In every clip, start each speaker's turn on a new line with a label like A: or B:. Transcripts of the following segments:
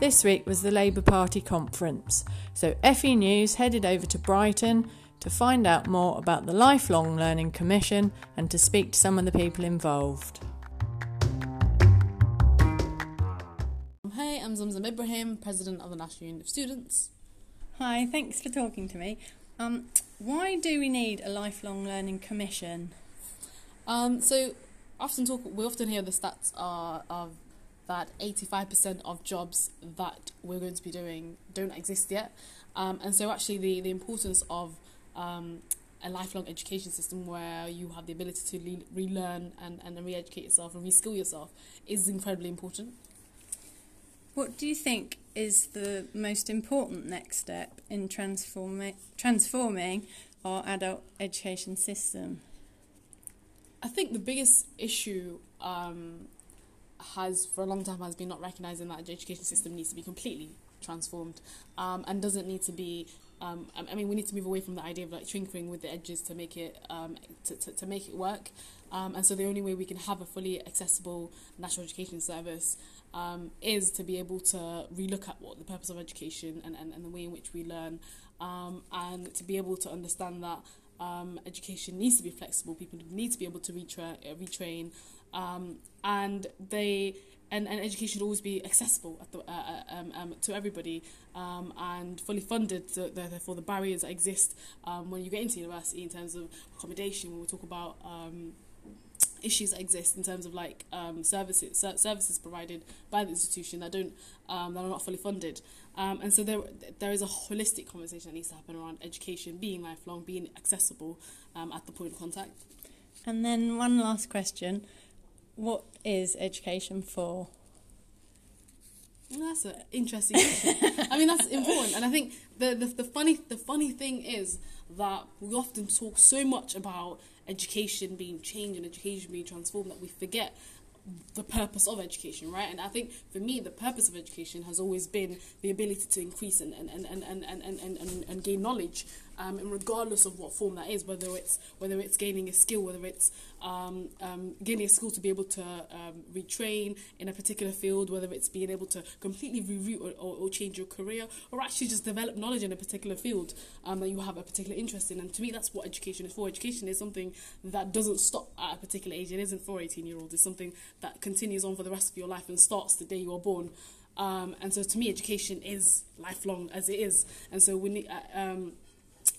A: This week was the Labour Party conference, so FE News headed over to Brighton to find out more about the Lifelong Learning Commission and to speak to some of the people involved.
B: Hey, I'm Zamzam Ibrahim, President of the National Union of Students.
A: Hi, thanks for talking to me. Um, why do we need a Lifelong Learning Commission?
B: Um, so, often talk. We often hear the stats are of that 85% of jobs that we're going to be doing don't exist yet. Um, and so, actually, the, the importance of um, a lifelong education system where you have the ability to le- relearn and, and re educate yourself and reskill yourself is incredibly important.
A: What do you think is the most important next step in transforming transforming our adult education system?
B: I think the biggest issue um, has for a long time has been not recognizing that the education system needs to be completely transformed um, and doesn't need to be um, I mean we need to move away from the idea of like tinkering with the edges to make it um, to, to, to make it work. Um, and so the only way we can have a fully accessible national education service um, is to be able to relook at what the purpose of education and, and, and the way in which we learn um, and to be able to understand that um, education needs to be flexible. People need to be able to retra- uh, retrain um, and they and, and education should always be accessible the, uh, uh, um, um, to everybody um, and fully funded. So therefore, the barriers that exist um, when you get into university in terms of accommodation, when we talk about um, issues that exist in terms of like um, services services provided by the institution that don't um, that are not fully funded um, and so there there is a holistic conversation that needs to happen around education being lifelong being accessible um, at the point of contact
A: and then one last question what is education for?
B: Mm, that's an interesting question. I mean, that's important, and I think the, the the funny the funny thing is that we often talk so much about education being changed and education being transformed that we forget the purpose of education, right? And I think for me, the purpose of education has always been the ability to increase and, and, and, and, and, and, and, and, and gain knowledge, um, and regardless of what form that is, whether it's whether it's gaining a skill, whether it's um, um, gaining a skill to be able to um, retrain in a particular field, whether it's being able to completely reroute or, or, or change your career, or actually just develop knowledge in a particular field um, that you have a particular interest in. And to me, that's what education is for. Education is something that doesn't stop at a particular age. It isn't for 18 year olds. It's something that continues on for the rest of your life and starts the day you are born. Um, and so to me, education is lifelong as it is. And so we need, uh, um,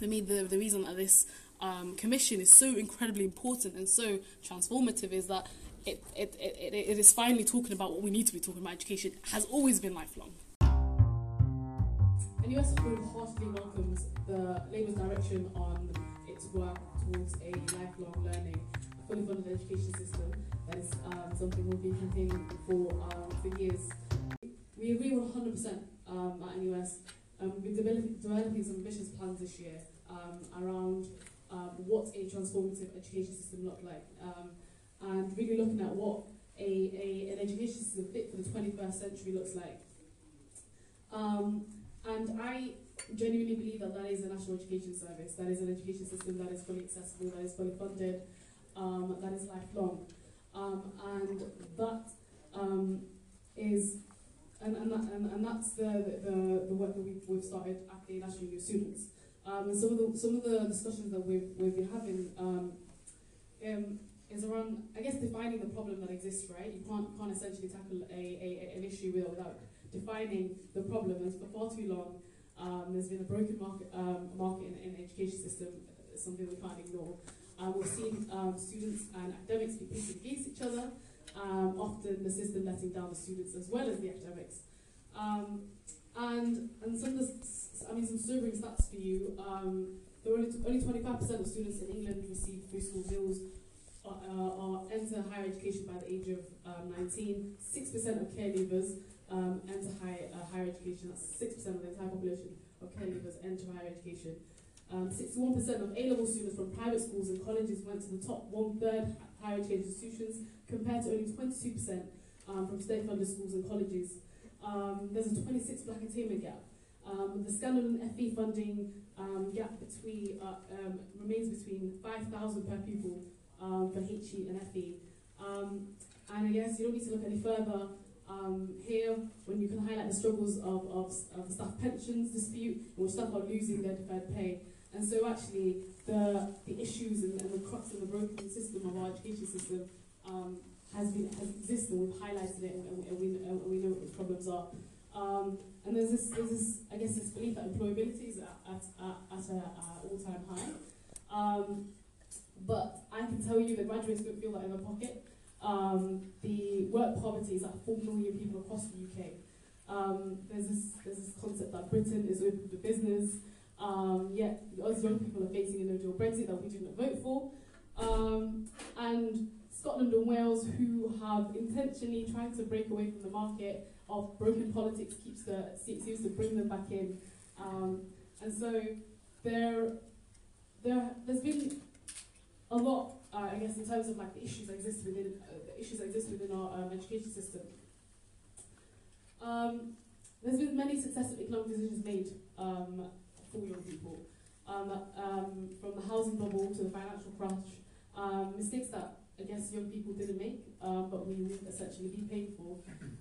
B: for me, the, the reason that this um, commission is so incredibly important and so transformative is that it, it, it, it is finally talking about what we need to be talking about. Education has always been lifelong. And US Food heartily welcomes the Labour's direction on its work towards a lifelong learning, fully funded education system that is um, something we've been campaigning for um, for years. We agree 100% um, at NUS. Um, been developing, some ambitious plans this year um, around um, what a transformative education system look like um, and really looking at what a, a, an education system fit for the 21st century looks like. Um, and I genuinely believe that that is a national education service, that is an education system that is fully accessible, that is fully funded, um, that is lifelong. Um, and that um, is, and, and, that, and, and that's the, the, the work that we've, we've started at the National Union of Students. Um, and some of the some of the discussions that we've we've been having um, um, is around, I guess, defining the problem that exists. Right, you can't can't essentially tackle a, a an issue without, without defining the problem. And for far too long, um, there's been a broken market um, market in, in education system, something we can't ignore. Um, we've seen um, students and academics be pitted against each other. Um, often the system letting down the students as well as the academics. Um, and and some of the, I mean some sobering stats for you. Um, there are only only 25% of students in England receive free school meals or, uh, or enter higher education by the age of um, 19. 6% of care leavers um, enter high, uh, higher education. That's 6% of the entire population of care leavers enter higher education. Um, 61% of A-level students from private schools and colleges went to the top one-third higher education institutions, compared to only 22% um, from state-funded schools and colleges. Um, there's a 26 black attainment gap. Um, the standard FE funding um, gap between uh, um, remains between 5,000 per pupil um, for HE and FE. And I guess you don't need to look any further here when you can highlight the struggles of, of, of staff pensions dispute, in staff are losing their deferred pay. And so actually the, the issues and, and the crux of the broken system of our education system um, has been has existed and we've highlighted it and, and, we, and we know what the problems are. Um, and there's this, there's this, I guess, this belief that employability is at, at, at, at an all-time high. Um, but I can tell you that graduates don't feel that in their pocket. Um, the work poverty is at 4 million people across the UK. Um, there's, this, there's this concept that Britain is open for business, um, yet us young people are facing a no deal Brexit that we didn't vote for. Um, and Scotland and Wales, who have intentionally tried to break away from the market of broken politics, keeps the, seems to bring them back in. Um, and so there, there, there's been a lot, uh, I guess, in terms of like the issues that exist within uh, the issues that exist within our um, education system. Um, there's been many successive economic decisions made um, for young people, um, um, from the housing bubble to the financial crash, um, mistakes that I guess young people didn't make, but we would essentially be paid for.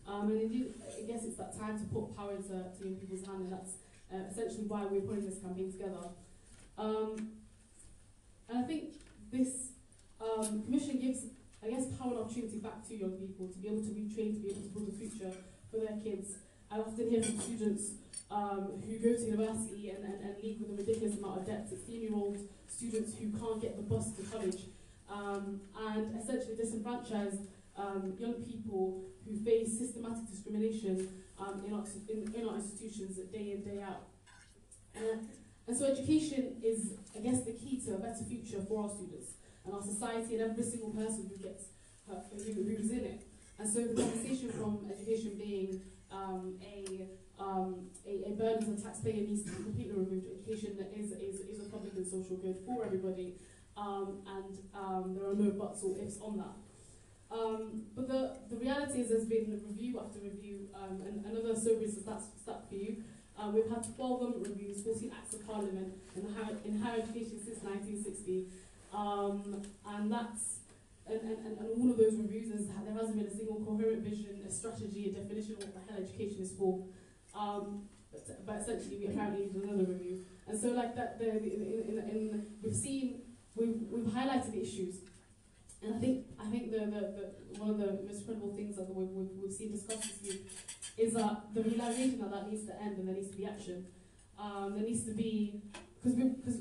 B: and indeed, I guess it's that time to put power into to young people's hands, and that's uh, essentially why we're putting this campaign together. and I think this um, commission gives, I guess, power and opportunity back to young people to be able to retrain, to be able to build a future for their kids. I often hear from students um, who go to university and, and, and leave with a ridiculous amount of debt, 16 year old students who can't get the bus to college, um, and essentially disenfranchised um, young people who face systematic discrimination um, in, our, in, in, our institutions day in, day out. Uh, and so education is, I guess, the key to a better future for our students and our society and every single person who gets uh, who, who's in it. And so the conversation from education being um, a, um, a, a burden to the taxpayer needs to be completely removed. Education is, is, is a public and social good for everybody, um, and um, there are no buts or ifs on that. Um, but the, the reality is there's been review after review, um, and another sobering stat, stat for you, um, we've had 12 government reviews, 14 acts of parliament in, higher, in higher education since 1960. Um, and that's and, and, and all of those reviews, there hasn't been a single coherent vision, a strategy, a definition of what the hell education is for. Um, but, but essentially, we apparently need another review. And so, like that, the, in, in, in, we've seen, we've, we've highlighted the issues. And I think I think the, the, the one of the most credible things that we've, we've, we've seen discussed this week is that the realization that that needs to end and there needs to be action. Um, there needs to be because because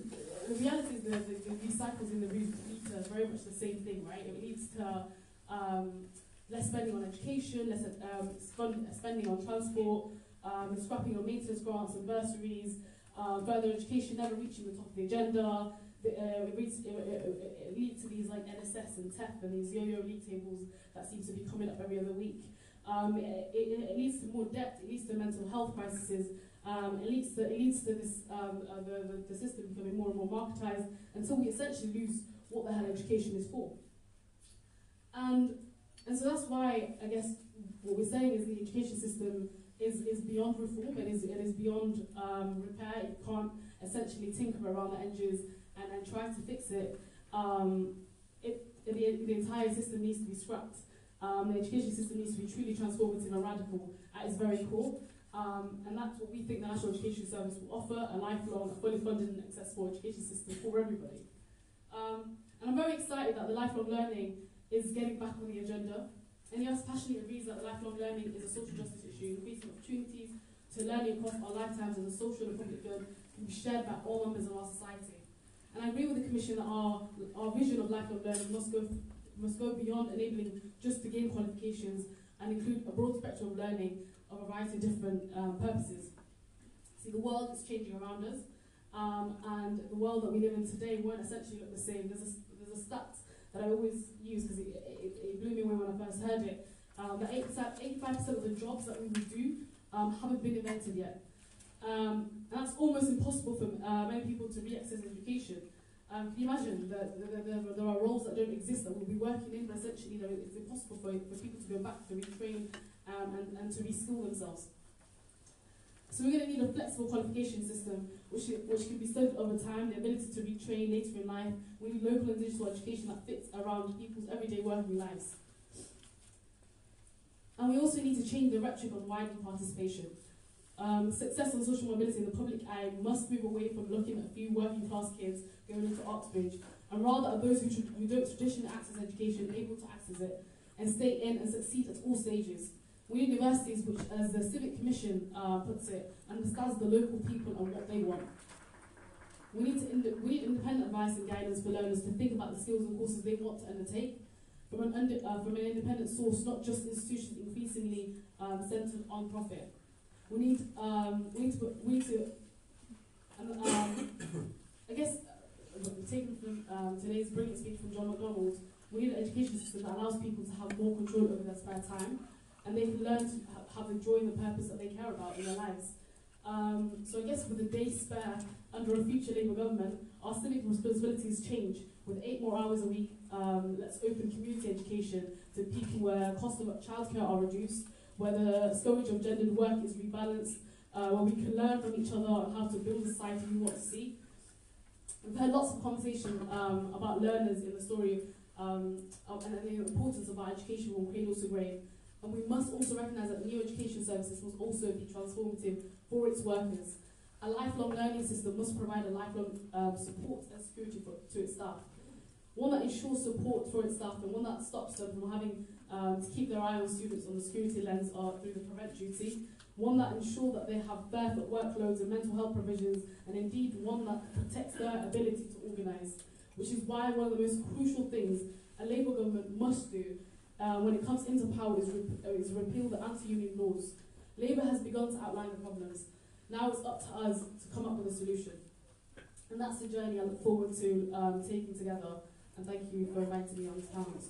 B: the reality is the, the, the, these cycles in the lead to very much the same thing, right? It leads to um, less spending on education, less um, spending on transport, um, scrapping on maintenance grants and bursaries, uh, further education never reaching the top of the agenda. The, uh, it, leads, it, it, it, leads to these like NSS and TEF and these yo-yo league tables that seem to be coming up every other week. Um, it, it, leads to more debt, it leads to mental health crises, um, it, leads to, it leads to this, um, uh, the, the, the system becoming more and more marketized until we essentially lose what the hell education is for. And, and so that's why, I guess, what we're saying is the education system is, is beyond reform, it is, it is beyond um, repair, it can't essentially tinker around the edges and, and try to fix it. Um, it the, the entire system needs to be scrapped. Um, the education system needs to be truly transformative and radical at its very core. Um, and that's what we think the National Education Service will offer, a lifelong, fully funded and accessible education system for everybody. Um, and I'm very excited that the lifelong learning is getting back on the agenda. And NUS, passionately agrees that lifelong learning is a social justice issue, increasing opportunities to learning across our lifetimes as a social and public good can be shared by all members of our society. And I agree with the Commission that our, our vision of lifelong learning must go must go beyond enabling just to gain qualifications and include a broad spectrum of learning of a variety of different um, purposes. See, the world is changing around us, um, and the world that we live in today won't essentially look the same. There's a, there's a stat that I always use because it, it, it, blew me away when I first heard it. Um, that 85% of the jobs that we would do um, haven't been invented yet. Um, and that's almost impossible for uh, many people to re-access education. Um, can you imagine that there, are roles that don't exist that we'll be working in, but essentially you know, it's impossible for, for people to go back to retrain um, and, and to reskill themselves. So we're going to need a flexible qualification system which, which can be studied over time, the ability to retrain later in life. We need local and digital education that fits around people's everyday working lives. And we also need to change the rhetoric on widening participation. Um, success on social mobility in the public eye must move away from looking at a few working class kids going into Oxbridge, and rather at those who, who don't traditionally access education able to access it and stay in and succeed at all stages. We need universities which, as the Civic Commission uh, puts it, understands the local people and what they want. We need, to we need independent advice and guidance for learners to think about the skills and courses they want to undertake from an, under, uh, from an independent source, not just institutions increasingly um, centered on profit. We need, um, we need to, we need to, um, I guess, uh, taken from um, today's brilliant speech from John McDonnell, we need an education system that allows people to have more control over their spare time, and they can learn to ha- have a joy and the purpose that they care about in their lives. Um, so I guess with a day spare under a future Labour government, our civic responsibilities change. With eight more hours a week, um, let's open community education to people where cost of childcare are reduced, where the scourge of gendered work is rebalanced, uh, where we can learn from each other on how to build the society we want to see. We've had lots of conversation um, about learners in the story um, and the importance of our education from cradle to grave. And we must also recognise that the new education services must also be transformative for its workers. A lifelong learning system must provide a lifelong um, support and security for, to its staff. One that ensures support for its staff and one that stops them from having um, to keep their eye on students on the security lens or through the prevent duty. One that ensures that they have barefoot workloads and mental health provisions, and indeed one that protects their ability to organise. Which is why one of the most crucial things a Labour government must do uh, when it comes into power is, rep- uh, is repeal the anti-union laws. Labour has begun to outline the problems. Now it's up to us to come up with a solution. And that's the journey I look forward to um, taking together. And thank you for inviting me on this panel.